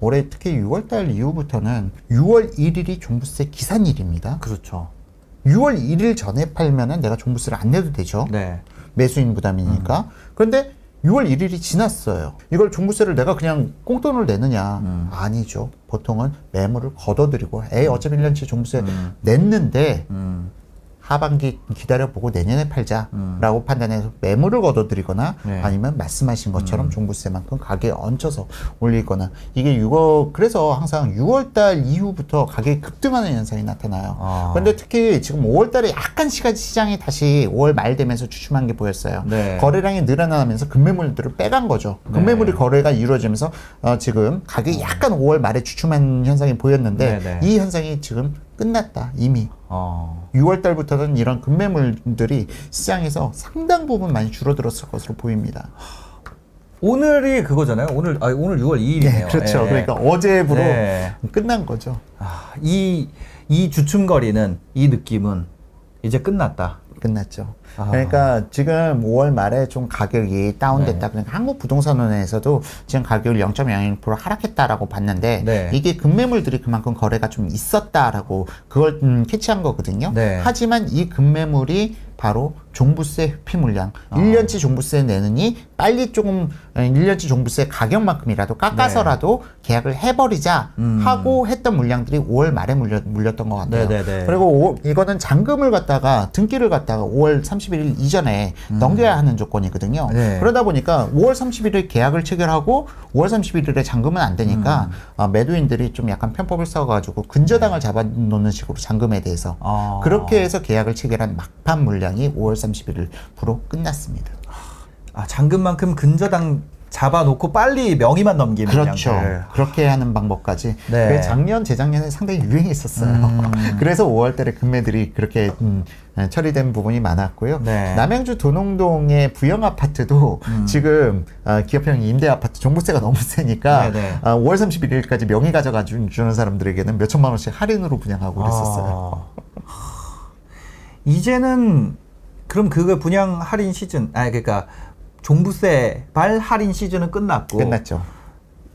올해 특히 6월달 이후부터는 6월 1일이 종부세 기산일입니다. 그렇죠. 6월 1일 전에 팔면은 내가 종부세를 안 내도 되죠. 네. 매수인 부담이니까. 그런데 6월 1일이 지났어요. 이걸 종부세를 내가 그냥 꽁돈을 내느냐? 음. 아니죠. 보통은 매물을 걷어들이고, 에이, 어차피 1년치 종부세 냈는데, 음. 하반기 기다려보고 내년에 팔자라고 판단해서 매물을 걷어들이거나 네. 아니면 말씀하신 것처럼 종부세만큼 가격에 얹혀서 올리거나 이게 6월 그래서 항상 6월달 이후부터 가격이 급등하는 현상이 나타나요. 아. 그런데 특히 지금 5월달에 약간 시간 시장이 다시 5월 말 되면서 주춤한 게 보였어요. 네. 거래량이 늘어나면서 금매물들을 빼간 거죠. 금매물이 거래가 이루어지면서 어, 지금 가격이 약간 5월 말에 주춤한 현상이 보였는데 네, 네. 이 현상이 지금 끝났다 이미. 어. 6월 달부터는 이런 금매물들이 시장에서 상당 부분 많이 줄어들었을 것으로 보입니다. 오늘이 그거잖아요. 오늘 아 오늘 6월 2일이네요. 그렇죠. 그러니까 어제부로 네. 끝난 거죠. 아, 이, 이 주춤거리는, 이 느낌은 이제 끝났다. 끝났죠. 아. 그러니까 지금 5월 말에 좀 가격이 네. 다운됐다. 그러니까 한국 부동산원에서도 지금 가격을 0.01% 하락했다라고 봤는데 네. 이게 금매물들이 그만큼 거래가 좀 있었다라고 그걸 음, 캐치한 거거든요. 네. 하지만 이 금매물이 바로 종부세 회피 물량, 아. 1년치 종부세 내느니 빨리 조금 어, 1년치 종부세 가격만큼이라도 깎아서라도 계약을 해버리자 네. 음. 하고 했던 물량들이 5월 말에 물려, 물렸던 것 같아요. 네네네. 그리고 오- 이거는 잔금을 갖다가 등기를 갖다가 5월 31일 이전에 넘겨야 하는 조건이거든요. 음. 네. 그러다 보니까 5월 31일 계약을 체결하고 5월 31일에 잔금은 안 되니까 음. 어, 매도인들이 좀 약간 편법을 써가지고 근저당을 잡아놓는 식으로 잔금에 대해서 네. 아. 그렇게 해서 계약을 체결한 막판 물량 이 5월 31일부로 끝났습니다. 아, 잔금만큼 근저당 잡아놓고 빨리 명의만 넘기는 그렇죠. 양들. 그렇게 하는 방법까지. 네. 그게 작년, 재작년에 상당히 유행했었어요. 음. 그래서 5월달에 금매들이 그렇게 음, 에, 처리된 부분이 많았고요. 네. 음. 남양주 도농동의 부영 아파트도 지금 어, 기업형 임대 아파트 종부세가 너무 세니까 네네. 어, 5월 31일까지 명의 가져가 주- 주는 사람들에게는 몇 천만 원씩 할인으로 분양하고 그랬었어요. 아. 이제는 그럼 그거 분양 할인 시즌, 아 그러니까 종부세 발 할인 시즌은 끝났고 끝났죠.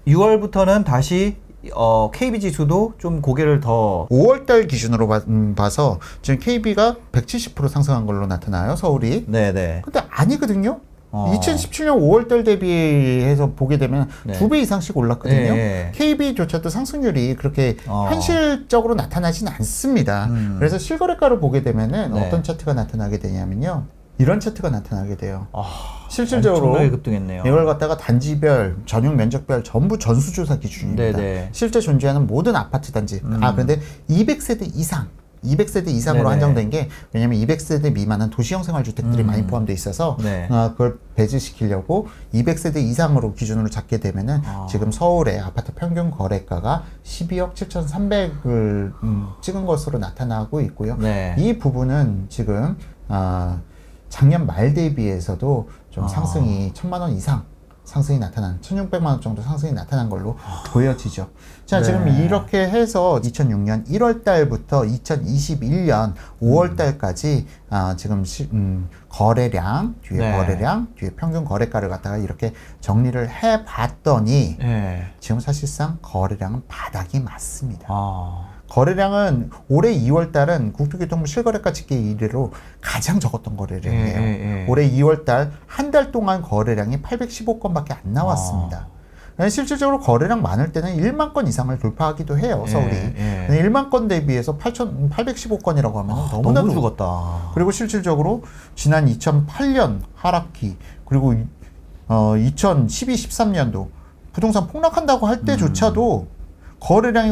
6월부터는 다시 어, KB 지수도 좀 고개를 더 5월달 기준으로 봐, 음, 봐서 지금 KB가 170% 상승한 걸로 나타나요, 서울이. 네네. 근데 아니거든요. 어. 2017년 5월달 대비해서 보게 되면 네. 두배 이상씩 올랐거든요. 네. KB조차도 상승률이 그렇게 어. 현실적으로 나타나진 않습니다. 음. 그래서 실거래가를 보게 되면은 네. 어떤 차트가 나타나게 되냐면요. 이런 차트가 나타나게 돼요. 아, 실질적으로 급등했네요. 이걸 갖다가 단지별, 전용 면적별 전부 전수조사 기준입니다. 네네. 실제 존재하는 모든 아파트 단지. 음. 아, 근데 200세대 이상. 200세대 이상으로 네네. 한정된 게 왜냐면 200세대 미만은 도시형 생활주택들이 음. 많이 포함되어 있어서 네. 어, 그걸 배제시키려고 200세대 이상으로 기준으로 잡게 되면은 아. 지금 서울의 아파트 평균 거래가가 12억 7,300을 음, 찍은 것으로 나타나고 있고요. 네. 이 부분은 지금 아, 작년 말 대비해서도 좀 아. 상승이 천만 원 이상 상승이 나타난 1,600만 원 정도 상승이 나타난 걸로 보여지죠. 자, 네. 지금 이렇게 해서 2006년 1월 달부터 2021년 5월 달까지 아, 지금 시, 음, 거래량 뒤에 네. 거래량 뒤에 평균 거래가를 갖다가 이렇게 정리를 해 봤더니 네. 지금 사실상 거래량은 바닥이 맞습니다. 아. 거래량은 올해 2월 달은 국토교통부 실거래가 집계 이래로 가장 적었던 거래량이에요. 예, 예, 예. 올해 2월 달 한 달 동안 거래량이 815건밖에 안 나왔습니다. 아. 실질적으로 거래량 많을 때는 1만 건 이상을 돌파하기도 해요, 예, 서울이. 예. 근데 1만 건 대비해서 8천, 815건이라고 하면 아, 너무나도 너무 죽었다. 그리고 실질적으로 지난 2008년 하락기 그리고 이- 어 2012, 13년도 부동산 폭락한다고 할 때조차도 거래량이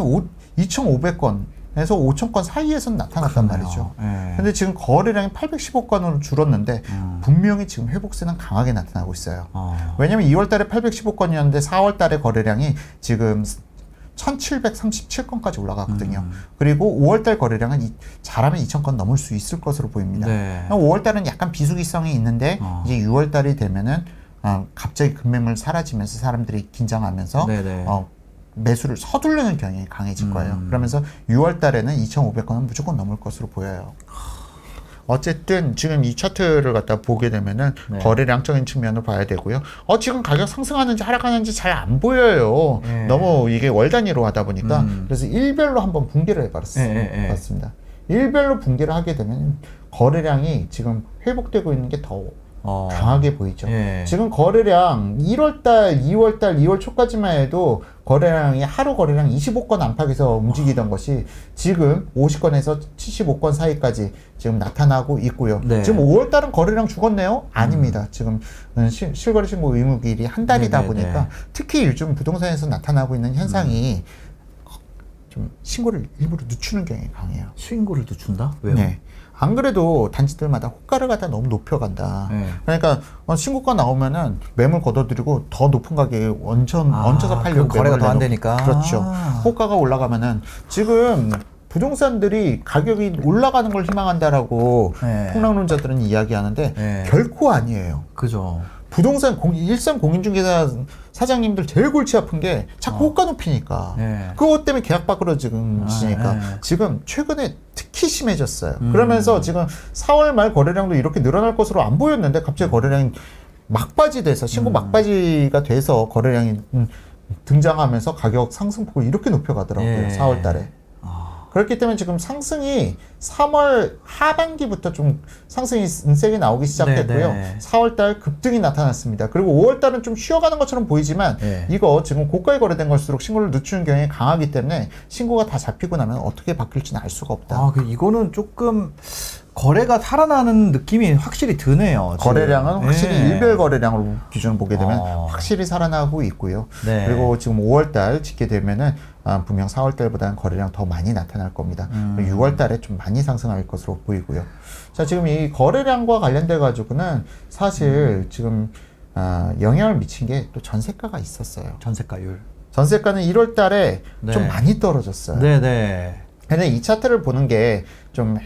2,500건에서 5,000건 사이에서 나타났단 말이죠. 예. 근데 지금 거래량이 815건으로 줄었는데 음. 분명히 지금 회복세는 강하게 나타나고 있어요. 아. 왜냐면 2월 달에 815건이었는데 4월 달에 거래량이 지금 1737건까지 올라갔거든요. 음. 그리고 5월 달 거래량은 이- 잘하면 2000건 넘을 수 있을 것으로 보입니다. 네. 5월 달은 약간 비수기성이 있는데 어. 이제 6월 달이 되면은 어, 갑자기 금매물 사라지면서 사람들이 긴장하면서 네네. 어, 매수를 서두르는 경향이 강해질 음. 거예요. 그러면서 6월 달에는 2,500건은 무조건 넘을 것으로 보여요. 어쨌든 지금 이 차트를 갖다 보게 되면은 네. 거래량적인 측면을 봐야 되고요. 어 지금 가격 상승하는지 하락하는지 잘 안 보여요. 네. 너무 이게 월 단위로 하다 보니까 음. 그래서 일별로 한번 붕괴를 해봤습니다. 네, 네, 네. 일별로 붕괴를 하게 되면 거래량이 지금 회복되고 있는 게 더 어. 강하게 보이죠. 예. 지금 거래량 1월달, 2월달, 2월 초까지만 해도 거래량이 하루 거래량 25건 안팎에서 움직이던 것이 지금 50건에서 75건 사이까지 지금 나타나고 있고요. 네. 지금 5월달은 거래량 죽었네요? 아닙니다. 지금 시- 실거래 신고 의무기일이 한 달이다 네, 네, 보니까 네. 특히 요즘 부동산에서 나타나고 있는 현상이 좀 신고를 일부러 늦추는 경향이 강해요. 신고를 늦춘다? 왜요? 네. 안 그래도 단지들마다 호가를 갖다 너무 높여간다. 네. 그러니까 어, 신고가 나오면은 매물 걷어들이고 더 높은 가격에 얹혀, 아, 얹혀서 팔려고 그 거래가 더안 내놓고. 되니까. 그렇죠. 아. 호가가 올라가면은 지금 부동산들이 가격이 올라가는 걸 희망한다라고 네. 폭락론자들은 이야기하는데 네. 결코 아니에요. 그죠. 부동산 공, 일선 공인중개사 사장님들 제일 골치 아픈 게 자꾸 호가 높이니까. 네. 그것 때문에 계약 밖으로 지금 아, 지니까 네. 지금 최근에 특히 심해졌어요. 음. 그러면서 지금 4월 말 거래량도 이렇게 늘어날 것으로 안 보였는데 갑자기 거래량이 막바지 돼서 음. 신고 막바지가 돼서 거래량이 음, 등장하면서 가격 상승폭을 이렇게 높여가더라고요. 예. 4월 달에. 아. 그렇기 때문에 지금 상승이 3월 하반기부터 좀 상승이 세게 나오기 시작했고요. 네, 네. 4월 달 급등이 나타났습니다. 그리고 5월 달은 좀 쉬어가는 것처럼 보이지만 네. 이거 지금 고가에 거래된 걸수록 신고를 늦추는 경향이 강하기 때문에 신고가 다 잡히고 나면 어떻게 바뀔지는 알 수가 없다. 아, 그 이거는 조금 거래가 살아나는 느낌이 확실히 드네요. 지금. 거래량은 확실히 네. 일별 거래량으로 기준을 보게 되면 어. 확실히 살아나고 있고요. 네. 그리고 지금 5월달 짓게 되면은 아, 분명 4월 달보다는 거래량 더 많이 나타날 겁니다. 음. 6월 달에 좀 많이 상승할 것으로 보이고요. 자 지금 이 거래량과 관련돼 가지고는 사실 지금 아, 영향을 미친 게 또 전세가가 있었어요. 전세가율. 전세가는 1월 달에 네. 좀 많이 떨어졌어요. 네, 네. 근데 이 차트를 보는 게 좀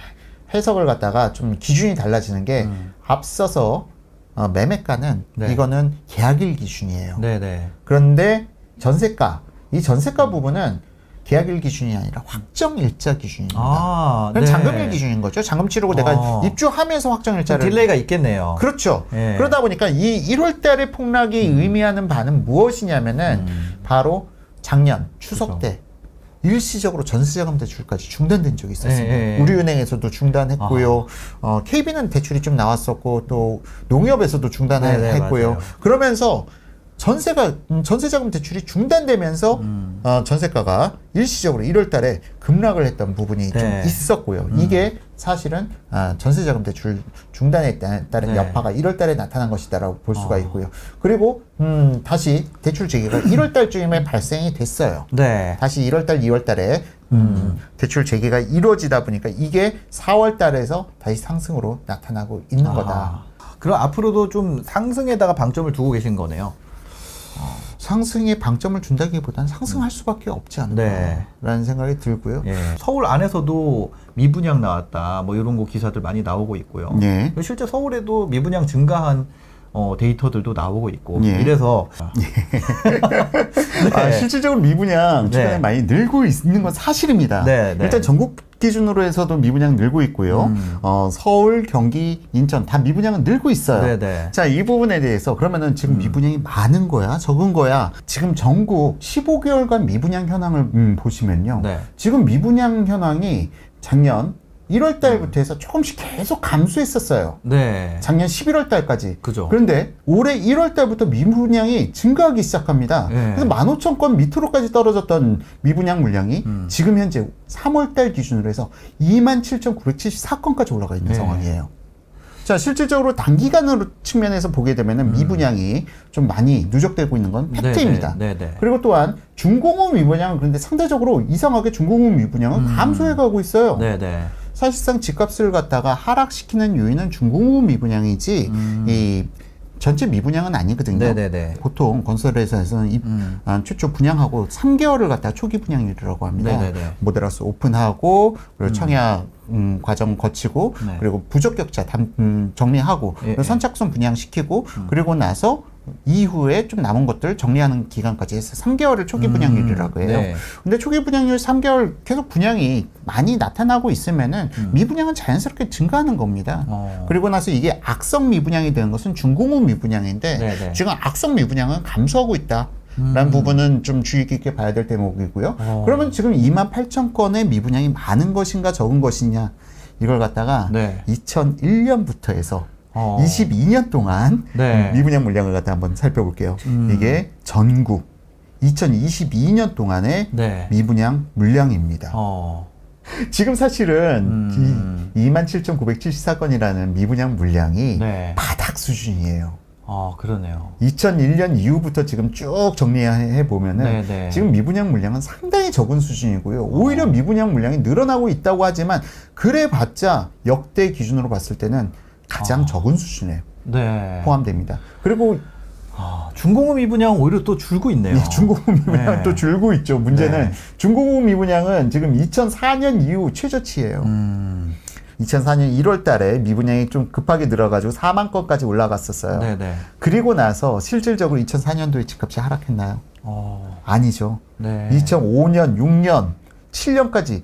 해석을 갖다가 좀 기준이 달라지는 게 음. 앞서서 어, 매매가는 네. 이거는 계약일 기준이에요. 네, 네. 그런데 전세가 이 전세가 부분은 계약일 기준이 아니라 확정일자 기준입니다. 아, 네. 잔금일 기준인 거죠. 잔금 치르고 내가 어. 입주하면서 좀 확정일자를 delay가 있겠네요. 그렇죠. 예. 그러다 보니까 이 1월달의 폭락이 의미하는 바는 무엇이냐면은 음. 바로 작년 추석 그렇죠. 때 일시적으로 전세자금 대출까지 중단된 적이 있었습니다. 예, 예. 우리은행에서도 중단했고요. 어, KB는 대출이 좀 나왔었고 또 농협에서도 네, 네, 중단했고요. 맞아요. 그러면서 전세가 음, 전세 자금 대출이 중단되면서 음. 어, 전세가가 일시적으로 1월 달에 급락을 했던 부분이 좀 네. 있었고요. 이게 사실은 아, 전세 자금 대출 중단에 따- 따른 네. 여파가 1월 달에 나타난 것이다라고 볼 수가 어. 있고요. 그리고 음, 다시 대출 재개가 1월 달쯤에 발생이 됐어요. 네. 다시 1월 달, 2월 달에 음, 대출 재개가 이루어지다 보니까 이게 4월 달에서 다시 상승으로 나타나고 있는 거다. 아, 그럼 앞으로도 좀 상승에다가 방점을 두고 계신 거네요. 상승에 방점을 준다기보다는 상승할 수밖에 없지 않나라는 네. 생각이 들고요. 예. 서울 안에서도 미분양 나왔다. 뭐 이런 거 기사들 많이 나오고 있고요. 네. 실제 서울에도 미분양 증가한 어, 데이터들도 나오고 있고 예. 이래서 아, 네. 실질적으로 미분양 최근에 네. 많이 늘고 있는 건 사실입니다. 네, 네. 일단 전국 기준으로 해서도 미분양 늘고 있고요. 음. 어, 서울, 경기, 인천 다 미분양은 늘고 있어요. 네, 네. 자, 이 부분에 대해서 그러면은 지금 미분양이 많은 거야, 적은 거야? 지금 전국 15개월간 미분양 현황을 음, 보시면요. 네. 지금 미분양 현황이 작년 1월 달부터 해서 조금씩 계속 감소했었어요. 네. 작년 11월 달까지. 그죠. 그런데 올해 1월 달부터 미분양이 증가하기 시작합니다. 네. 그래서 15,000건 밑으로까지 떨어졌던 미분양 물량이 음. 지금 현재 3월 달 기준으로 해서 27,974건까지 올라가 있는 네. 상황이에요. 자, 실질적으로 단기간으로 측면에서 보게 되면은 미분양이 좀 많이 누적되고 있는 건 팩트입니다. 음. 네, 네, 네. 그리고 또한 중공업 미분양은 그런데 상대적으로 이상하게 중공업 미분양은 감소해 가고 있어요. 음. 네, 네. 사실상 집값을 갖다가 하락시키는 요인은 중공업 미분양이지 이 전체 미분양은 아니거든요. 음. 네네네. 보통 건설 회사에서는 이, 음. 아, 최초 분양하고 3개월을 갖다 초기 분양이라고 합니다. 네네네. 모델하우스 오픈하고 그리고 청약 음, 과정 거치고 네. 그리고 부적격자 담, 음, 정리하고 예, 예. 선착순 분양시키고 그리고 나서 이후에 좀 남은 것들 정리하는 기간까지 해서 3개월을 초기 분양률이라고 해요. 네. 근데 초기 분양률 3개월 계속 분양이 많이 나타나고 있으면은 미분양은 자연스럽게 증가하는 겁니다. 음. 어. 그리고 나서 이게 악성 미분양이 되는 것은 중공업 미분양인데 네네. 음. 지금 악성 미분양은 감소하고 있다. 라는 부분은 좀 주의 깊게 봐야 될 대목이고요. 어. 그러면 지금 2만 8천 건의 미분양이 많은 것인가 적은 것이냐 이걸 갖다가 네. 2001년부터 해서 어. 22년 동안 네. 미분양 물량을 갖다 한번 살펴볼게요. 음. 이게 전국 2022년 동안의 네. 미분양 물량입니다. 어. 지금 사실은 음. 이 27,974건이라는 미분양 물량이 네. 바닥 수준이에요. 어, 그러네요. 2001년 이후부터 지금 쭉 정리해 보면은 네, 네. 지금 미분양 물량은 상당히 적은 수준이고요. 오히려 미분양 물량이 늘어나고 있다고 하지만 그래봤자 역대 기준으로 봤을 때는 가장 아. 적은 수준에 네. 포함됩니다. 그리고 아, 중공업 미분양 오히려 또 줄고 있네요. 예, 중공업 미분양 네. 또 줄고 있죠. 문제는 네. 중공업 미분양은 지금 2004년 이후 최저치예요. 음. 2004년 1월 달에 미분양이 좀 급하게 늘어가지고 4만 건까지 올라갔었어요. 네네. 그리고 나서 실질적으로 2004년도에 집값이 하락했나요? 어. 아니죠. 네. 2005년, 6년, 7년까지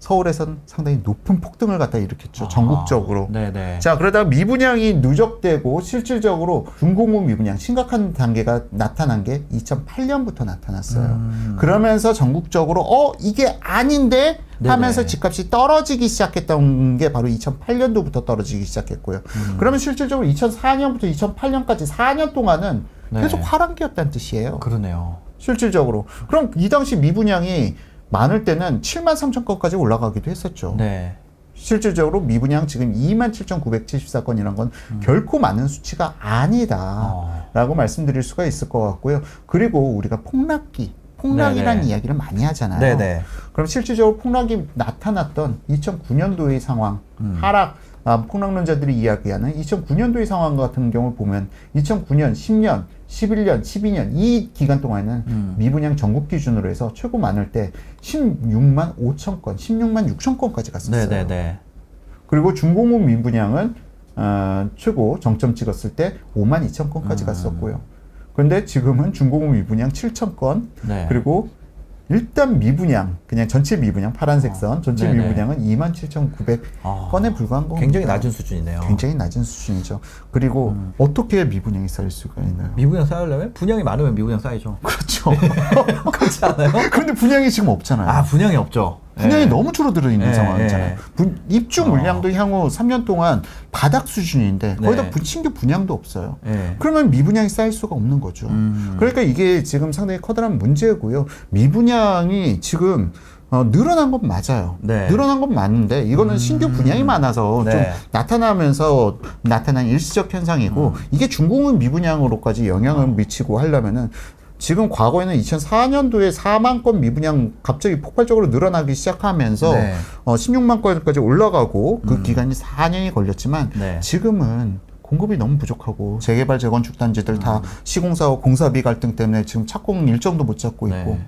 서울에서는 상당히 높은 폭등을 갖다 일으켰죠. 전국적으로. 아, 네네. 자, 그러다가 미분양이 누적되고 실질적으로 중공업 미분양 심각한 단계가 나타난 게 2008년부터 나타났어요. 음. 그러면서 전국적으로 어, 이게 아닌데 하면서 네네. 집값이 떨어지기 시작했던 게 바로 2008년도부터 떨어지기 시작했고요. 음. 그러면 실질적으로 2004년부터 2008년까지 4년 동안은 네. 계속 하락기였다는 뜻이에요. 그러네요. 실질적으로. 그럼 이 당시 미분양이 많을 때는 7만 3천 건까지 올라가기도 했었죠. 네. 실질적으로 미분양 지금 2만 7,974건이란 건 결코 많은 수치가 아니다. 음. 어. 라고 말씀드릴 수가 있을 것 같고요. 그리고 우리가 폭락기, 폭락이라는. 이야기를 많이 하잖아요. 네네. 그럼 실질적으로 폭락이 나타났던 2009년도의 상황, 음. 하락, 아, 폭락론자들이 이야기하는 2009년도의 상황 같은 경우를 보면 2009년, 10년, 11년, 12년 이 기간 동안에는 음. 미분양 전국 기준으로 해서 최고 많을 때 16만 5천 건, 16만 6천 건까지 갔었어요. 네네네. 그리고 중공업 미분양은 어, 최고 정점 찍었을 때 5만 2천 건까지 음. 갔었고요. 그런데 지금은 중공업 미분양 7천 건, 네. 그리고 일단 미분양, 그냥 전체 미분양 파란색 선 전체 네네. 미분양은 2만 7,900 아, 건에 불과한 겁니다. 굉장히 낮은 수준이네요. 굉장히 낮은 수준이죠. 그리고 음. 어떻게 미분양이 쌓일 수가 있나요? 미분양 쌓으려면 분양이 많으면 미분양 쌓이죠. 그렇죠. 그렇지 않아요? 그런데 분양이 지금 없잖아요. 아 분양이 없죠. 분양이 예. 너무 줄어들어 있는 예, 상황이잖아요. 예. 분- 입주 물량도 향후 3년 동안 바닥 수준인데 거기다 네. 분- 신규 분양도 없어요. 예. 그러면 미분양이 쌓일 수가 없는 거죠. 음. 그러니까 이게 지금 상당히 커다란 문제고요. 미분양이 지금 어, 늘어난 건 맞아요. 네. 늘어난 건 맞는데 이거는 신규 분양이 많아서 네. 좀 나타나면서 나타난 일시적 현상이고 음. 이게 중공은 미분양으로까지 영향을 미치고 하려면은 지금 과거에는 2004년도에 4만 건 미분양 갑자기 폭발적으로 늘어나기 시작하면서 네. 어, 16만 건까지 올라가고 그 기간이 4년이 걸렸지만 네. 지금은 공급이 너무 부족하고 재개발 재건축 단지들 음. 다 시공사와 공사비 갈등 때문에 지금 착공 일정도 못 잡고 네. 있고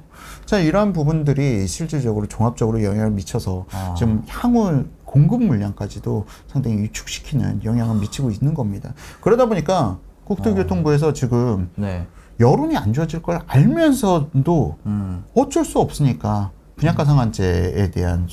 자 이러한 부분들이 실질적으로 종합적으로 영향을 미쳐서 아. 지금 향후 공급 물량까지도 상당히 위축시키는 영향을 미치고 있는 겁니다. 그러다 보니까 국토교통부에서 지금 네. 여론이 안 좋아질 걸 알면서도 음. 어쩔 수 없으니까 분양가 상한제에 대한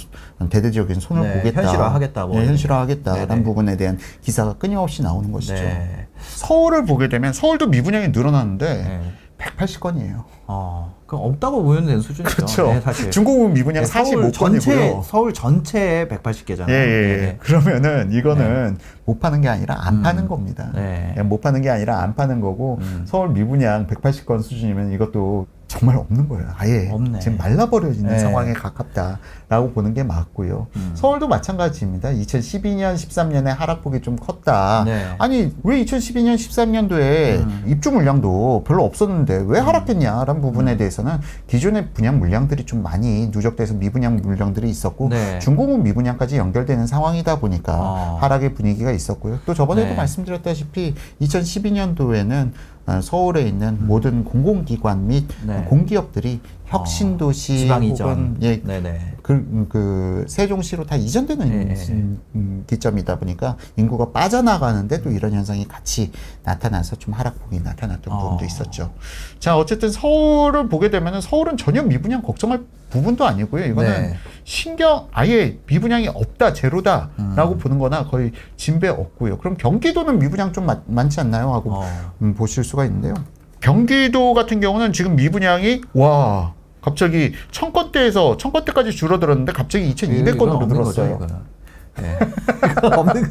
대대적인 손을 네, 보겠다. 현실화하겠다, 뭐. 네, 현실화하겠다라는. 부분에 대한 기사가 끊임없이 나오는 것이죠. 네. 서울을 보게 되면 서울도 미분양이 늘어났는데 네. 180건이에요. 어, 그럼 없다고 보면 되는 수준이죠. 그렇죠. 네, 사실. 중공업 미분양 네, 서울 전체 45건이고요. 서울 전체에 180개잖아요. 예, 예, 예. 그러면은 이거는 못 파는 게 아니라 안 음. 파는 겁니다. 네. 예, 못 파는 게 아니라 안 파는 거고 음. 서울 미분양 180건 수준이면 이것도 정말 없는 거예요. 아예 없네. 지금 말라버려 있는 네. 상황에 가깝다라고 보는 게 맞고요. 음. 서울도 마찬가지입니다. 2012년, 13년에 하락폭이 좀 컸다. 네. 아니 왜 2012년, 13년도에 음. 입주 물량도 별로 없었는데 왜 하락했냐라는 부분에 대해서는 기존의 분양 물량들이 좀 많이 누적돼서 미분양 물량들이 있었고 네. 중공업 미분양까지 연결되는 상황이다 보니까 어. 하락의 분위기가 있었고요. 또 저번에도 네. 말씀드렸다시피 2012년도에는 어, 서울에 있는 모든 공공기관 및 네. 공기업들이 혁신도시 지방이전. 혹은 예, 네네. 그, 음, 그 세종시로 다 이전되는 예. 음, 음, 기점이다 보니까 인구가 빠져나가는데 또 이런 현상이 같이 나타나서 좀 하락폭이 나타났던 어. 부분도 있었죠. 자, 어쨌든 서울을 보게 되면은 서울은 전혀 미분양 걱정할 부분도 아니고요. 이거는 네. 신경 아예 미분양이 없다, 제로다라고 보는 거나 거의 진배 없고요. 그럼 경기도는 미분양 좀 많- 많지 않나요? 하고 어. 음, 보실 수가 있는데요. 경기도 같은 경우는 지금 미분양이 와 갑자기 천 건 대에서 천 건 대까지 줄어들었는데 갑자기 2,200건으로 이건 없는 거죠, 늘었어요. 이건 없는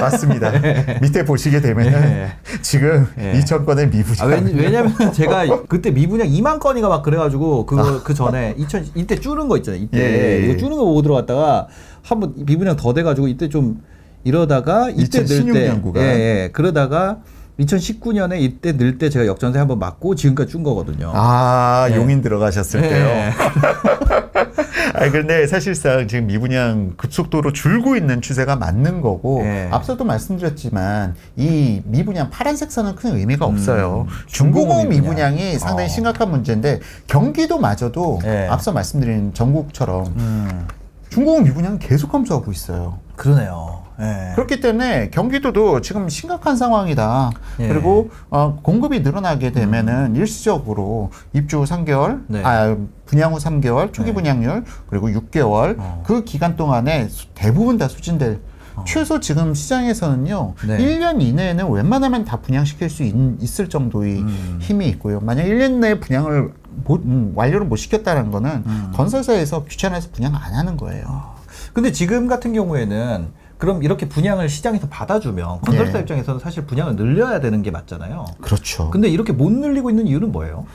맞습니다. 밑에 보시게 되면은 예. 지금 예. 2,000건의 미분양. 아, 왜냐, 왜냐면 제가 그때 미분양 2만 건이가 막 그래가지고 그거 그 전에 2000 이때 줄은 거 있잖아요. 이때 아. 예, 예, 예. 이거 줄은 거 보고 들어갔다가 한번 미분양 더 돼가지고 이때 좀 이러다가 이때 늘2016 때, 년구간. 예, 예. 그러다가 2019년에 이때 늘 때 제가 역전세 한번 맞고 지금까지 준 거거든요. 아, 예. 용인 들어가셨을 예. 때요. 아, 근데 사실상 지금 미분양 급속도로 줄고 있는 추세가 맞는 거고, 예. 앞서도 말씀드렸지만, 이 미분양 파란색 선은 큰 의미가 없어요. 중공업 중공업 미분양. 미분양 이 상당히 어. 심각한 문제인데, 경기도마저도 예. 앞서 말씀드린 전국처럼 음, 중공업 미분양 계속 감소하고 있어요. 그러네요. 예. 그렇기 때문에 경기도도 지금 심각한 상황이다. 예. 그리고 어, 공급이 늘어나게 되면은 일시적으로 입주 후 3개월, 네. 아 분양 후 3개월, 초기 네. 분양률 그리고 6개월 어. 그 기간 동안에 수- 대부분 다 수진될. 최소 지금 시장에서는요, 네. 1년 이내에는 웬만하면 다 분양시킬 수 있, 을 정도의 음. 힘이 있고요. 만약 1년 내에 분양을 못- 음, 완료를 못 시켰다는 거는 음. 건설사에서 귀찮아서 분양 안 하는 거예요. 근데 지금 같은 경우에는 그럼 이렇게 분양을 시장에서 받아주면 건설사 예. 입장에서는 사실 분양을 늘려야 되는 게 맞잖아요. 그렇죠. 근데 이렇게 못 늘리고 있는 이유는 뭐예요?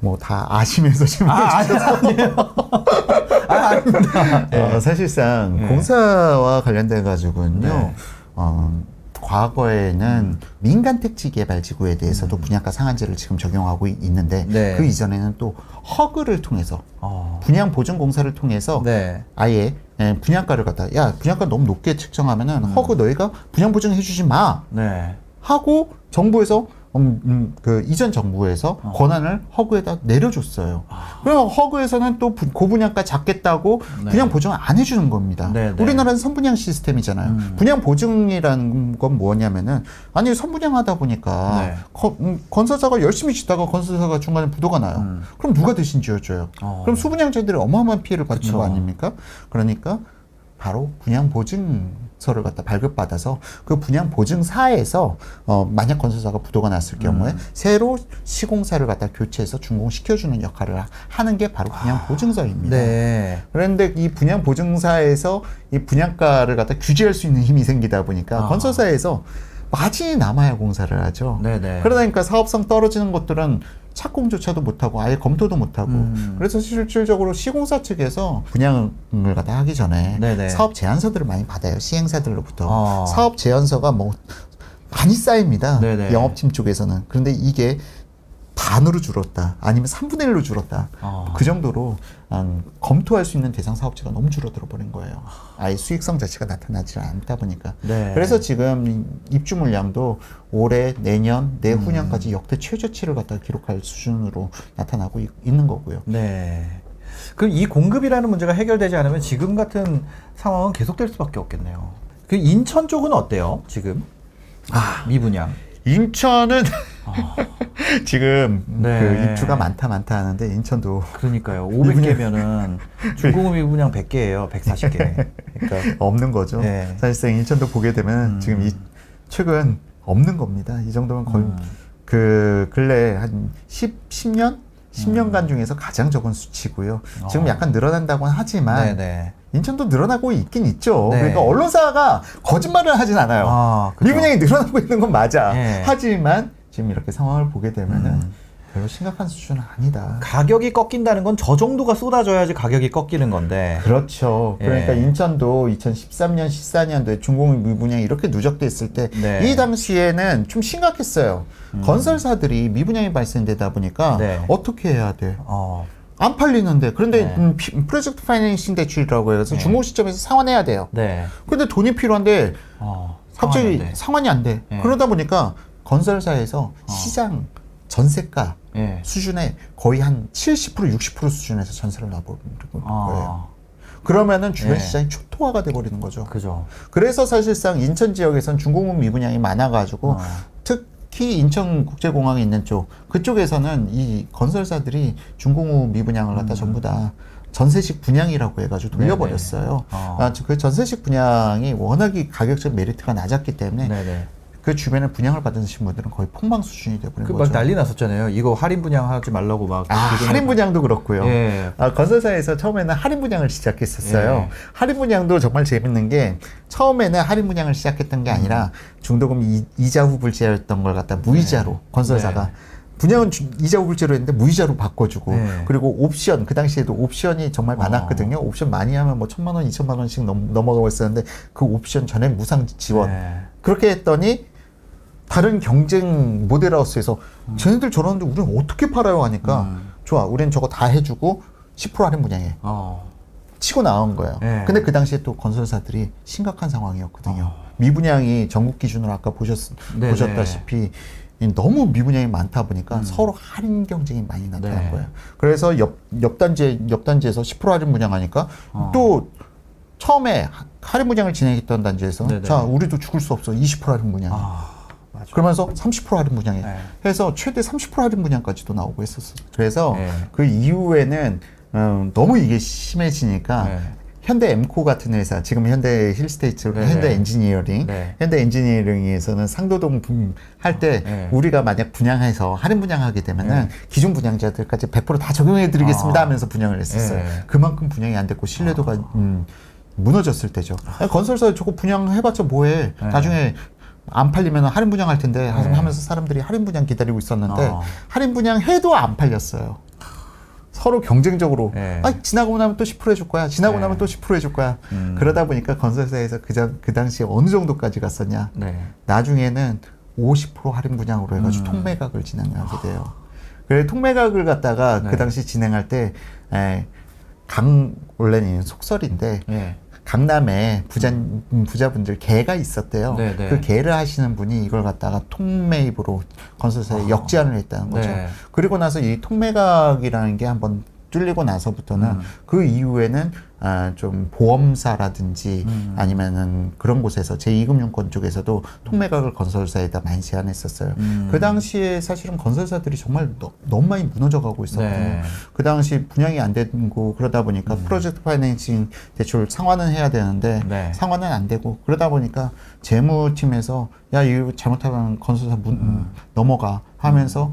뭐 다 아시면서 지금 아, 아니에요. 아, 아닙니다. 어, 사실상 예. 공사와 관련돼 가지고는요. 네. 어, 과거에는 민간 택지 개발 지구에 대해서도 분양가 상한제를 지금 적용하고 이- 있는데 음. 네. 그 이전에는 또 허그를 통해서 어. 분양 보증 공사를 통해서 네. 아예 예, 분양가를 갖다 야 분양가 너무 높게 책정하면은 음. 허그 너희가 분양 보증 해 주지 마 네. 하고 정부에서 음, 음, 그 이전 정부에서 어. 권한을 허그에다 내려줬어요. 그럼 허그에서는 또 부- 고분양가 잡겠다고 네. 분양 보증을 안 해주는 겁니다. 네, 네. 우리나라는 선분양 시스템이잖아요. 음. 분양 보증이라는 건 뭐냐면은 아니 선분양하다 보니까 네. 거- 음, 건설사가 열심히 짓다가 건설사가 중간에 부도가 나요. 음. 그럼 누가 대신 지어줘요? 어. 그럼 수분양자들이 어마어마한 피해를 받는 그쵸. 거 아닙니까? 그러니까 바로 분양 보증서를 갖다 발급받아서 그 분양 보증사에서 어 만약 건설사가 부도가 났을 음. 경우에 새로 시공사를 갖다 교체해서 준공시켜주는 역할을 하- 하는 게 바로 분양 보증서입니다. 네. 그런데 이 분양 보증사에서 이 분양가를 갖다 규제할 수 있는 힘이 생기다 보니까 아. 건설사에서 마진이 남아야 공사를 하죠. 네네. 그러다 보니까 사업성 떨어지는 것들은 착공조차도 못하고 아예 검토도 못하고 음. 그래서 실질적으로 시공사 측에서 분양을 갖다 하기 전에 네네. 사업 제안서들을 많이 받아요 시행사들로부터 아. 사업 제안서가 뭐 많이 쌓입니다 네네. 영업팀 쪽에서는 그런데 이게 반으로 줄었다 아니면 3분의 1로 줄었다 아. 그 정도로 음, 검토할 수 있는 대상 사업체가 너무 줄어들어 버린 거예요 아예 수익성 자체가 나타나지 않다 보니까 네. 그래서 지금 입주 물량도 올해, 내년, 음. 내후년까지 역대 최저치를 갖다 기록할 수준으로 나타나고 있, 는 거고요. 네. 그럼 이 공급이라는 문제가 해결되지 않으면 지금 같은 상황은 계속될 수밖에 없겠네요. 그 인천 쪽은 어때요? 지금? 아, 미분양. 인천은 아, 지금 네. 그 입주가 많다 많다 하는데 인천도 그러니까요. 500개면은 중공업 미분양 100개예요. 140개. 그러니까 없는 거죠. 네. 사실상 인천도 보게 되면 음. 지금 이 최근 없는 겁니다. 이 정도면 거의 음. 그 근래 한 10, 10년? 10년간 중에서 가장 적은 수치고요. 지금 음. 어. 약간 늘어난다고는 하지만 네네. 인천도 늘어나고 있긴 있죠. 네. 그러니까 언론사가 거짓말을 하진 않아요. 아. 미분양이 늘어나고 있는 건 맞아. 네. 하지만 지금 이렇게 상황을 보게 되면은 음. 별로 심각한 수준은 아니다. 가격이 꺾인다는 건 저 정도가 쏟아져야지 가격이 꺾이는 건데. 그렇죠. 그러니까 예. 인천도 2013년, 14년도에 중공업 미분양이 이렇게 누적됐을 때, 네. 이 당시에는 좀 심각했어요. 건설사들이 미분양이 발생되다 보니까 음. 네. 어떻게 해야 돼? 어. 안 팔리는데. 그런데 네. 음, 피- 프로젝트 파이낸싱 대출이라고 해서 네. 중공 시점에서 상환해야 돼요. 네. 근데 돈이 필요한데 어. 갑자기 상황인데. 상환이 안 돼. 네. 그러다 보니까 건설사에서 시장 전세가 예. 수준에 거의 한 70% 60% 수준에서 전세를 놔버리는 거예요. 아, 그러면은 주변 예. 시장이 초토화가 돼버리는 거죠. 그죠. 그래서 사실상 인천 지역에선 중공업 미분양이 많아가지고 어. 특히 인천국제공항에 있는 쪽 그쪽에서는 이 건설사들이 중공업 미분양을 음. 갖다 전부 다 전세식 분양이라고 해가지고 돌려버렸어요. 어. 아, 그 전세식 분양이 워낙에 가격적 메리트가 낮았기 때문에 네네. 그 주변에 분양을 받으신 분들은 거의 폭망 수준이 돼버린 그막 거죠. 난리 났었잖아요. 이거 할인 분양하지 말라고 막. 아, 할인 분양도 그렇고요. 예. 아, 건설사에서 처음에는 할인 분양을 시작했었어요. 예. 할인 분양도 정말 재밌는 게 처음에는 할인 분양을 시작했던 게 아니라 중도금 이, 이자 후불제였던 걸 갖다 무이자로 네. 건설사가 네. 분양은 주- 이자 후불제로 했는데 무이자로 바꿔주고 네. 그리고 옵션 그 당시에도 옵션이 정말 많았거든요. 어. 옵션 많이 하면 뭐 천만 원, 이천만 원씩 넘, 넘어가고 있었는데 그 옵션 전에 무상 지원 네. 그렇게 했더니 다른 경쟁 모델하우스에서 음. 쟤네들 저러는데 우리는 어떻게 팔아요 하니까 좋아 우리는 저거 다 해주고 10% 할인 분양해 어. 치고 나온 거예요. 네. 근데 그 당시에 또 건설사들이 심각한 상황이었거든요. 어. 미분양이 전국 기준으로 아까 보셨, 네네. 보셨다시피 이 너무 미분양이 많다 보니까 서로 할인 경쟁이 많이 나타난 음. 네. 거예요. 그래서 옆, 옆 단지, 옆 단지에서 10% 할인 분양하니까 어. 또 처음에 하- 할인 분양을 진행했던 단지에서 네네. 자, 우리도 죽을 수 없어. 20% 할인 분양. 아, 맞아. 그러면서 30% 할인 분양해. 네. 해서 최대 30% 할인 분양까지도 나오고 했었어요. 그래서 네. 그 이후에는 음, 너무 이게 심해지니까 네. 현대 엠코 같은 회사, 지금 현대 힐스테이트, 네, 현대 네. 엔지니어링, 네. 현대 엔지니어링에서는 상도동 분양할 때 네. 우리가 만약 분양해서 할인 분양하게 되면은 네. 기존 분양자들까지 100%다 적용해 드리겠습니다 아. 하면서 분양을 했었어요. 네. 그만큼 분양이 안 됐고 신뢰도가 음, 무너졌을 때죠. 건설사 저거 분양해봤자 뭐해. 네. 나중에 안 팔리면 할인 분양할 텐데 네. 하면서 사람들이 할인 분양 기다리고 있었는데 어. 할인 분양 해도 안 팔렸어요. 서로 경쟁적으로 네. 아 지나고 나면 또 10% 해줄 거야. 지나고 네. 나면 또 10% 해줄 거야. 음. 그러다 보니까 건설사에서 그, 자, 그 당시에 어느 정도까지 갔었냐. 네. 나중에는 50% 할인 분양으로 해가지고 음. 통매각을 진행하게 돼요. 그래 통매각을 갖다가 네. 그 당시 진행할 때, 에, 강 원래는 속설인데 네. 강남에 부자 부자분들 개가 있었대요. 네, 네. 그 개를 하시는 분이 이걸 갖다가 통매입으로 건설사에 역제안을 했다는 거죠. 네. 그리고 나서 이 통매각이라는 게 한번 뚫리고 나서부터는 음. 그 이후에는 아, 좀 보험사라든지 음. 아니면은 그런 곳에서 제2금융권 쪽에서도 통매각을 건설사에다 많이 제안했었어요. 음. 그 당시에 사실은 건설사들이 정말 너, 너무 많이 무너져 가고 있었거든요. 네. 그 당시 분양이 안 되고 그러다 보니까 프로젝트 파이낸싱 대출 상환은 해야 되는데 음. 네. 상환은 안 되고 그러다 보니까 재무팀에서 야 이거 잘못하면 건설사 문 음. 넘어가 하면서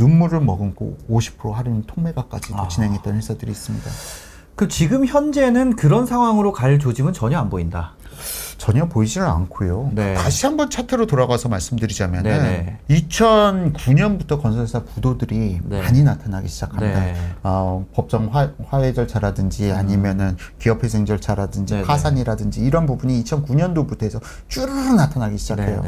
눈물을 머금고 50% 할인 통매각까지도 아. 진행했던 회사들이 있습니다. 그 지금 현재는 그런 상황으로 갈 조짐은 전혀 안 보인다. 전혀 보이지는 않고요. 네. 다시 한번 차트로 돌아가서 말씀드리자면 네네. 2009년부터 건설사 부도들이 네. 많이 나타나기 시작합니다. 네. 어, 법정 화, 화해 절차라든지 아니면은 기업회생 절차라든지 음. 네네. 파산이라든지 이런 부분이 2009년도부터 해서 쭈르르 나타나기 시작해요.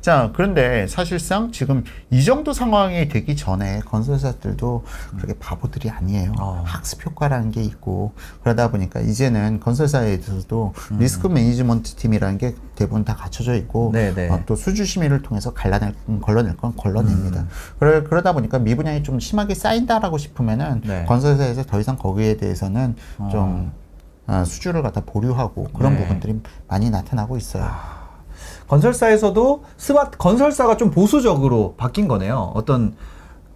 네, 네. 자, 그런데 사실상 지금 이 정도 상황이 되기 전에 건설사들도 그렇게 바보들이 아니에요. 어. 학습 효과라는 게 있고 그러다 보니까 이제는 건설사에서도 음. 리스크 매니지먼트 팀이라는 게 대부분 다 갖춰져 있고 네네. 어, 또 수주 심의를 통해서 갈라낼 음, 걸러낼 건 음. 걸러냅니다. 그래, 그러다 보니까 미분양이 좀 심하게 쌓인다라고 싶으면은 네. 건설사에서 더 이상 거기에 대해서는 어. 좀 아, 수주를 갖다 보류하고 그런 네. 부분들이 많이 나타나고 있어요. 건설사에서도 스마트 건설사가 좀 보수적으로 바뀐 거네요. 어떤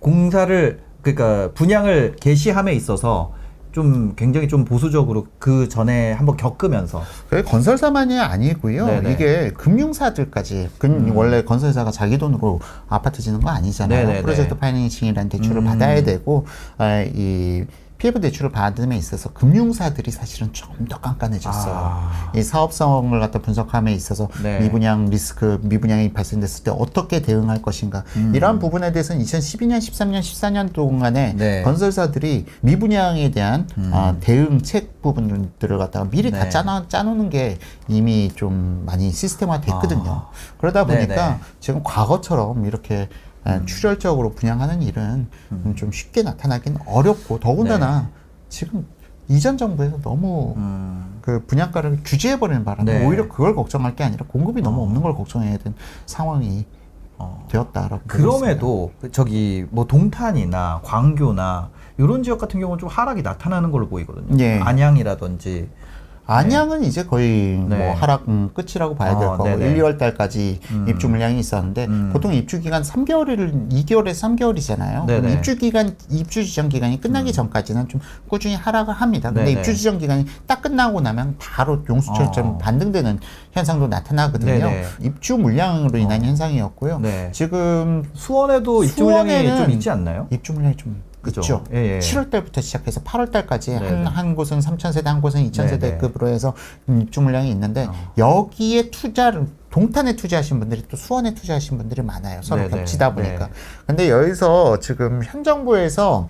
공사를 그러니까 분양을 개시함에 있어서 좀 굉장히 좀 보수적으로 그 전에 한번 겪으면서 그게 건설사만이 아니고요. 네네. 음. 이게 금융사들까지 금, 원래 건설사가 자기 돈으로 아파트 짓는 거 아니잖아요. 네네네. 프로젝트 파이낸싱이라는 대출을 음. 받아야 되고 아, 이 PF 대출을 받음에 있어서 금융사들이 사실은 좀더 깐깐해졌어요. 아. 이 사업성을 갖다 분석함에 있어서 네. 미분양 리스크, 미분양이 발생됐을 때 어떻게 대응할 것인가 이러한 부분에 대해서는 2012년, 13년, 14년 동안에 음. 네. 음. 건설사들이 미분양에 대한 아, 대응책 부분들을 갖다가 미리 다 네. 짜놔, 짜놓는 게 이미 좀 많이 시스템화 됐거든요. 아. 그러다 보니까 네네. 음. 지금 과거처럼 이렇게 아, 출혈적으로 분양하는 일은 음, 좀 쉽게 나타나긴 어렵고 더군다나 지금 이전 정부에서 너무 음, 그 분양가를 규제해 버리는 바람에 네. 오히려 그걸 걱정할 게 아니라 공급이 너무 없는 걸 걱정해야 되는 상황이 어. 되었다라고. 그럼에도 그 저기 뭐 동탄이나 광교나 이런 지역 같은 경우는 좀 하락이 나타나는 걸로 보이거든요. 예. 안양이라든지 안양은 이제 거의 네. 뭐 하락 음, 끝이라고 봐야 될 어, 거고 네네. 1, 2월 달까지 음. 입주 물량이 있었는데 음. 보통 입주 기간 3개월을 2개월에서 3개월이잖아요. 네네. 음. 입주 기간 입주 지정 기간이 끝나기 전까지는 좀 꾸준히 하락을 합니다. 근데 네네. 입주 지정 기간이 딱 끝나고 나면 바로 용수철처럼 어. 반등되는 현상도 나타나거든요. 네네. 입주 물량으로 인한 현상이었고요. 네. 지금 수원에도 입주 물량이 수원에는 좀 있지 않나요? 입주 물량이 좀 그죠. 있죠. 예, 예. 7월 달부터 시작해서 8월 달까지 네네. 한, 한 곳은 3,000세대, 한 곳은 네네. 2,000세대급으로 해서 음, 입주 물량이 있는데 어. 여기에 투자를 동탄에 투자하신 분들이 또 수원에 투자하신 분들이 많아요. 서로 네네. 겹치다 보니까. 네. 근데 여기서 지금 현 정부에서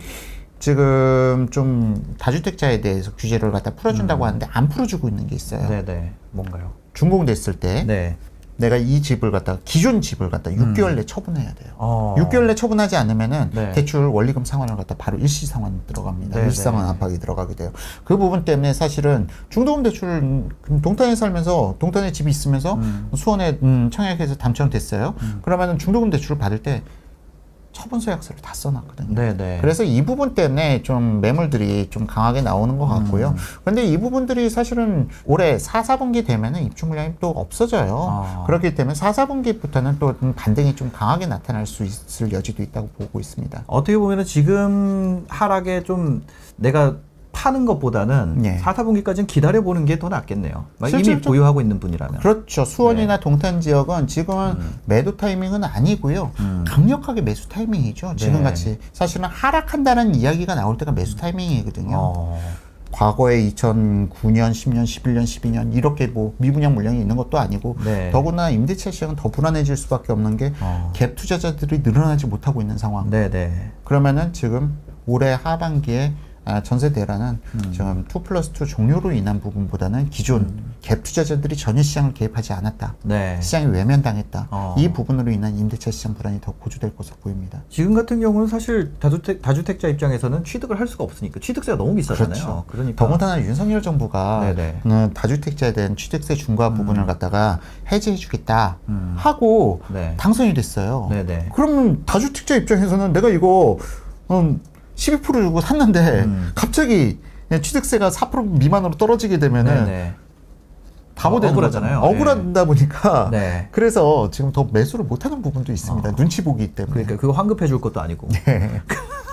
지금 좀 다주택자에 대해서 규제를 갖다 풀어준다고 하는데 안 풀어주고 있는 게 있어요. 음. 네네. 뭔가요? 준공됐을 때 네. 내가 이 집을 갖다가 기존 집을 갖다 6개월 내 처분해야 돼요. 어. 6개월 내 처분하지 않으면은 네. 대출 원리금 상환을 갖다 바로 일시 상환 들어갑니다. 네, 일시 네. 상환 압박이 들어가게 돼요. 그 부분 때문에 사실은 중도금 대출 동탄에 살면서 동탄에 집이 있으면서 음. 수원에 음, 청약해서 당첨됐어요. 그러면은 중도금 대출을 받을 때 처분 서 약서를 다 써놨거든요. 네네. 그래서 이 부분 때문에 좀 매물들이 좀 강하게 나오는 것 같고요. 음. 근데 이 부분들이 사실은 올해 4, 4분기 되면은 입주 물량이 또 없어져요. 아. 그렇기 때문에 4, 4분기부터는 또 반등이 좀 강하게 나타날 수 있을 여지도 있다고 보고 있습니다. 어떻게 보면은 지금 하락에 좀 내가 파는 것보다는 네. 4, 4분기까지는 기다려보는 게 더 낫겠네요. 막 이미 보유하고 있는 분이라면. 그렇죠. 수원이나 동탄 지역은 지금은 매도 타이밍은 아니고요. 음. 강력하게 매수 타이밍이죠. 지금 네. 같이 사실은 하락한다는 이야기가 나올 때가 매수 타이밍이거든요. 어. 과거에 2009년, 10년, 11년, 12년 이렇게 뭐 미분양 물량이 있는 것도 아니고 네. 더구나 임대차 시장은 더 불안해질 수밖에 없는 게갭 어. 투자자들이 늘어나지 못하고 있는 상황. 네네. 그러면은 지금 올해 하반기에 아, 전세 대란은 음. 지금 2 플러스 2 종료로 인한 부분보다는 기존 갭 투자자들이 전혀 시장을 개입하지 않았다. 네. 시장이 외면당했다. 어. 이 부분으로 인한 임대차 시장 불안이 더 고조될 것으로 보입니다. 지금 같은 경우는 사실 다주택, 다주택자 입장에서는 취득을 할 수가 없으니까 취득세가 너무 비싸잖아요. 그렇죠. 그러니까 더군다나 윤석열 정부가. 음, 다주택자에 대한 취득세 중과 부분을 갖다가 해제해주겠다 음. 하고 네. 당선이 됐어요. 네네. 그러면 다주택자 입장에서는 내가 이거 음, 12% 주고 샀는데 음. 갑자기 취득세가 4% 미만으로 떨어지게 되면은 네네. 바보 되는 억울하잖아요. 거잖아요. 억울하다 보니까 네. 그래서 지금 더 매수를 못하는 부분도 있습니다. 어. 눈치 보기 때문에. 그러니까 그거 환급해 줄 것도 아니고. 네.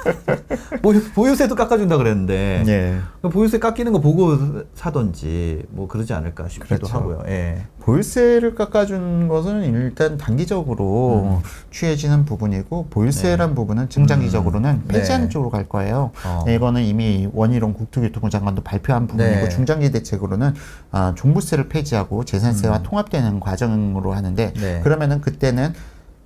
보유, 보유 세도 깎아준다 그랬는데. 예. 그 보유세 깎이는 거 보고 사던지 뭐 그러지 않을까 싶기도 그렇죠. 하고요. 예. 보유세를 깎아준 것은 일단 단기적으로 취해지는 부분이고 보유세란 부분은 중장기적으로는 음. 폐지하는 네. 쪽으로 갈 거예요. 어. 이거는 이미 원희룡 국토교통부 장관도 발표한 부분이고 네. 중장기 대책으로는 아, 종부세를 폐지하고 재산세와 통합되는 과정으로 하는데 음. 네. 그러면은 그때는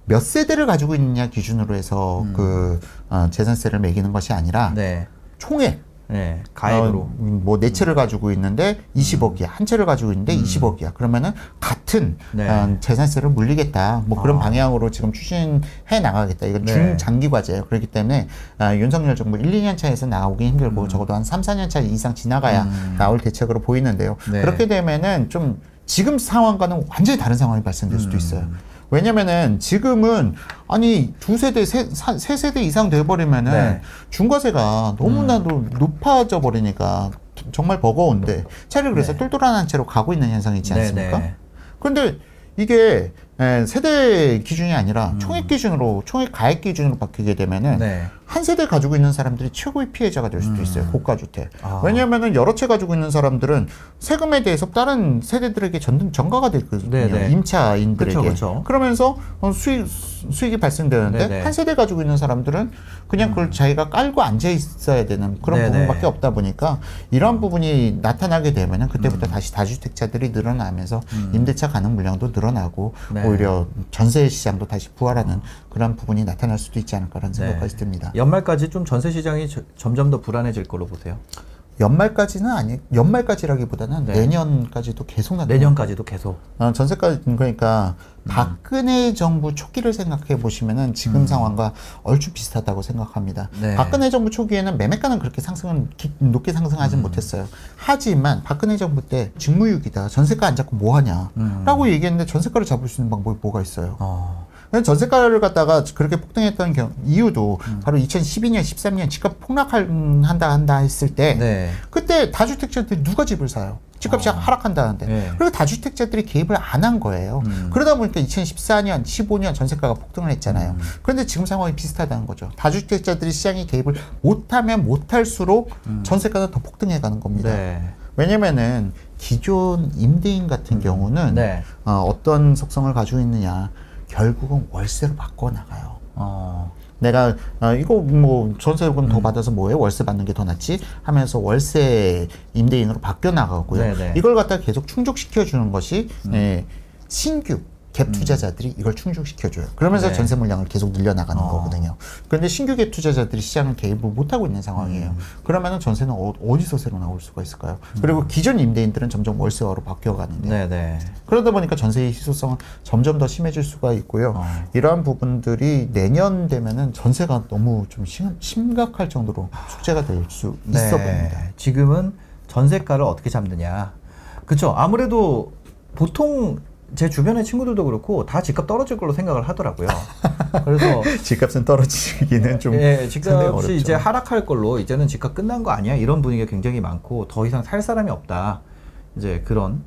몇 세대를 가지고 있느냐 기준으로 해서 그 어, 재산세를 매기는 것이 아니라 음. 네. 총액 네. 가액으로. 어, 음, 뭐네 채를 가지고 있는데 20억이야. 한 채를 가지고 있는데 20억이야. 그러면은 같은 음. 네. 어, 재산세를 물리겠다. 뭐 그런 아. 방향으로 지금 추진해 나가겠다. 이건 네. 중장기 과제예요. 그렇기 때문에 아, 윤석열 정부 1, 2년 차에서 나오기 힘들고 음. 적어도 한 3, 4년 차 이상 지나가야 나올 대책으로 보이는데요. 네. 그렇게 되면은 좀 지금 상황과는 완전히 다른 상황이 발생될 수도 있어요. 음. 왜냐면은 지금은 아니 두 세대 세, 사- 세 세대 이상 돼버리면은 네. 중과세가 너무나도 음. 높아져 버리니까 정말 버거운데 차라리 그래서 네. 똘똘한 채로 가고 있는 현상이 있지 않습니까? 네네. 그런데 이게 에, 세대 기준이 아니라 음. 총액 기준으로 총액 가액 기준으로 바뀌게 되면은 네. 한 세대 가지고 있는 사람들이 최고의 피해자가 될 수도 있어요. 고가 주택. 음. 아. 왜냐하면은 여러 채 가지고 있는 사람들은 세금에 대해서 다른 세대들에게 전, 전가가 되거든요. 네네. 임차인들에게. 그쵸, 그쵸. 그러면서 어, 수익 수익이 발생되는데 네네. 한 세대 가지고 있는 사람들은 그냥 그걸 자기가 깔고 앉아 있어야 되는 그런 네네. 부분밖에 없다 보니까 이런 부분이 나타나게 되면은 그때부터 다시 다주택자들이 늘어나면서 임대차 가능 물량도 늘어나고 네. 오히려 전세 시장도 다시 부활하는 그런 부분이 나타날 수도 있지 않을까라는 생각까지 듭니다. 연말까지 좀 전세 시장이 저- 점점 더 불안해질 걸로 보세요. 연말까지는 아니 연말까지라기보다는 네. 내년까지도 계속 나타나. 내년까지도 계속. 어, 전세까지 그러니까 음. 박근혜 정부 초기를 생각해 보시면은 지금 상황과 얼추 비슷하다고 생각합니다. 음. 네. 박근혜 정부 초기에는 매매가는 그렇게 상승은 기- 높게 음. 상승하지 못했어요. 하지만 박근혜 정부 때 직무유기다 전세가 안 잡고 뭐 하냐라고 음. 얘기했는데 전세가를 잡을 수 있는 방법이 뭐가 있어요? 어. 전세가를 갖다가 그렇게 폭등했던 경, 이유도 음. 바로 2012년, 13년 집값 폭락한다 한다 했을 때 네. 그때 다주택자들이 누가 집을 사요? 집값이 어. 하락한다는데. 네. 그리고 다주택자들이 개입을 안 한 거예요. 음. 그러다 보니까 2014년, 15년 전세가가 폭등을 했잖아요. 음. 그런데 지금 상황이 비슷하다는 거죠. 다주택자들이 시장에 개입을 못하면 못할수록 전세가는 더 폭등해 가는 겁니다. 음. 네. 왜냐면은 기존 임대인 같은 경우는 네. 어, 어떤 속성을 가지고 있느냐. 결국은 월세로 바꿔 나가요. 어. 내가 아, 이거 뭐 전세금 음. 더 받아서 뭐해 월세 받는 게 더 낫지 하면서 월세 임대인으로 바뀌어 나가고요. 네네. 음. 이걸 갖다 계속 충족시켜 주는 것이 예, 신규 갭 투자자들이 이걸 충족시켜 줘요. 그러면서 네. 전세 물량을 계속 늘려 나가는 어. 거거든요. 그런데 신규 갭 투자자들이 시장을 개입을 못 하고 있는 상황이에요. 음. 그러면은 전세는 어, 디서 새로 나올 수가 있을까요? 그리고 기존 임대인들은 점점 월세화로 바뀌어 가는데 네, 네. 그러다 보니까 전세의 희소성은 점점 더 심해질 수가 있고요. 어. 이러한 부분들이 내년 되면은 전세가 너무 좀 심, 심각할 정도로 숙제가 될 수 있어 보입니다. 네. 지금은 전세가를 어떻게 잡느냐. 그쵸. 아무래도 보통 제 주변의 친구들도 그렇고 다 집값 떨어질 걸로 생각을 하더라고요. 그래서 집값은 떨어지기는 좀 예, 상당히 집값이. 이제 하락할 걸로 이제는 집값 끝난 거 아니야? 이런 분위기가 굉장히 많고 더 이상 살 사람이 없다. 이제 그런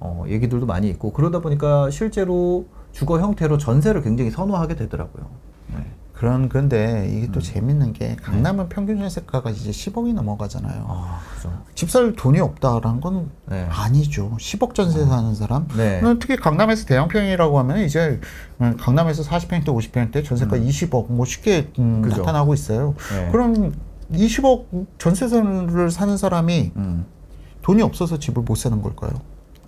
어, 얘기들도 많이 있고 그러다 보니까 실제로 주거 형태로 전세를 굉장히 선호하게 되더라고요. 네. 그런 그런데 이게 음. 또 재밌는 게 강남은 평균 전세가가 이제 10억이 넘어가잖아요. 아, 그죠. 집살 돈이 없다라는 건 네. 아니죠. 10억 전세 사는 사람. 네. 는 특히 강남에서 대형평이라고 하면 이제 음, 강남에서 40평대, 50평대 전세가 20억 뭐 쉽게 음. 나타나고 있어요. 네. 그럼 20억 전세를 사는 사람이 음. 돈이 없어서 집을 못 사는 걸까요?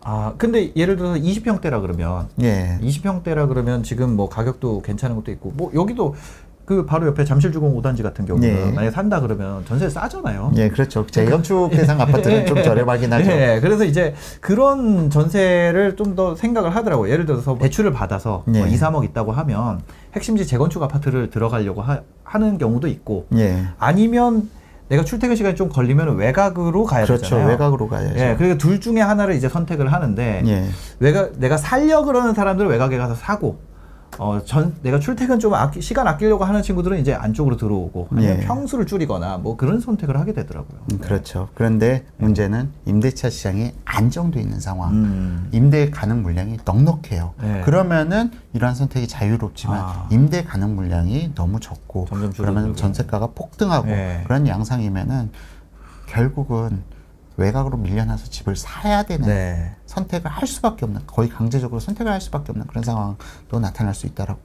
아, 근데 예를 들어서 20평대라 그러면 예. 20평대라 그러면 지금 뭐 가격도 괜찮은 것도 있고 뭐 여기도 그 바로 옆에 잠실주공 5단지 같은 경우는 예. 만약에 산다 그러면 전세 싸잖아요. 예, 그렇죠. 재건축 대상 아파트는 좀 저렴하긴 하죠. 예, 그래서 이제 그런 전세를 좀 더 생각을 하더라고요. 예를 들어서 대출을 받아서 예. 뭐 2, 3억 있다고 하면 핵심지 재건축 아파트를 들어가려고 하, 는 경우도 있고 예. 아니면 내가 출퇴근 시간이 좀 걸리면 외곽으로 가야 그렇죠. 되잖아요. 외곽으로 가야죠. 예, 그러니까 둘 중에 하나를 이제 선택을 하는데 예. 외곽 내가 살려 그러는 사람들은 외곽에 가서 사고 어 전 내가 출퇴근 좀 아끼, 시간 아끼려고 하는 친구들은 이제 안쪽으로 들어오고 아니면 예. 평수를 줄이거나 뭐 그런 선택을 하게 되더라고요. 음, 그렇죠. 그런데 문제는 임대차 시장이 안정돼 있는 상황. 음. 임대 가능 물량이 넉넉해요. 네. 그러면은 이러한 선택이 자유롭지만 아. 임대 가능 물량이 너무 적고 그러면. 전세가가 폭등하고 네. 그런 양상이면은 결국은 외곽으로 밀려나서 집을 사야 되는 네. 선택을 할 수밖에 없는 거의 강제적으로 선택을 할 수밖에 없는 그런 상황도 나타날 수 있다라고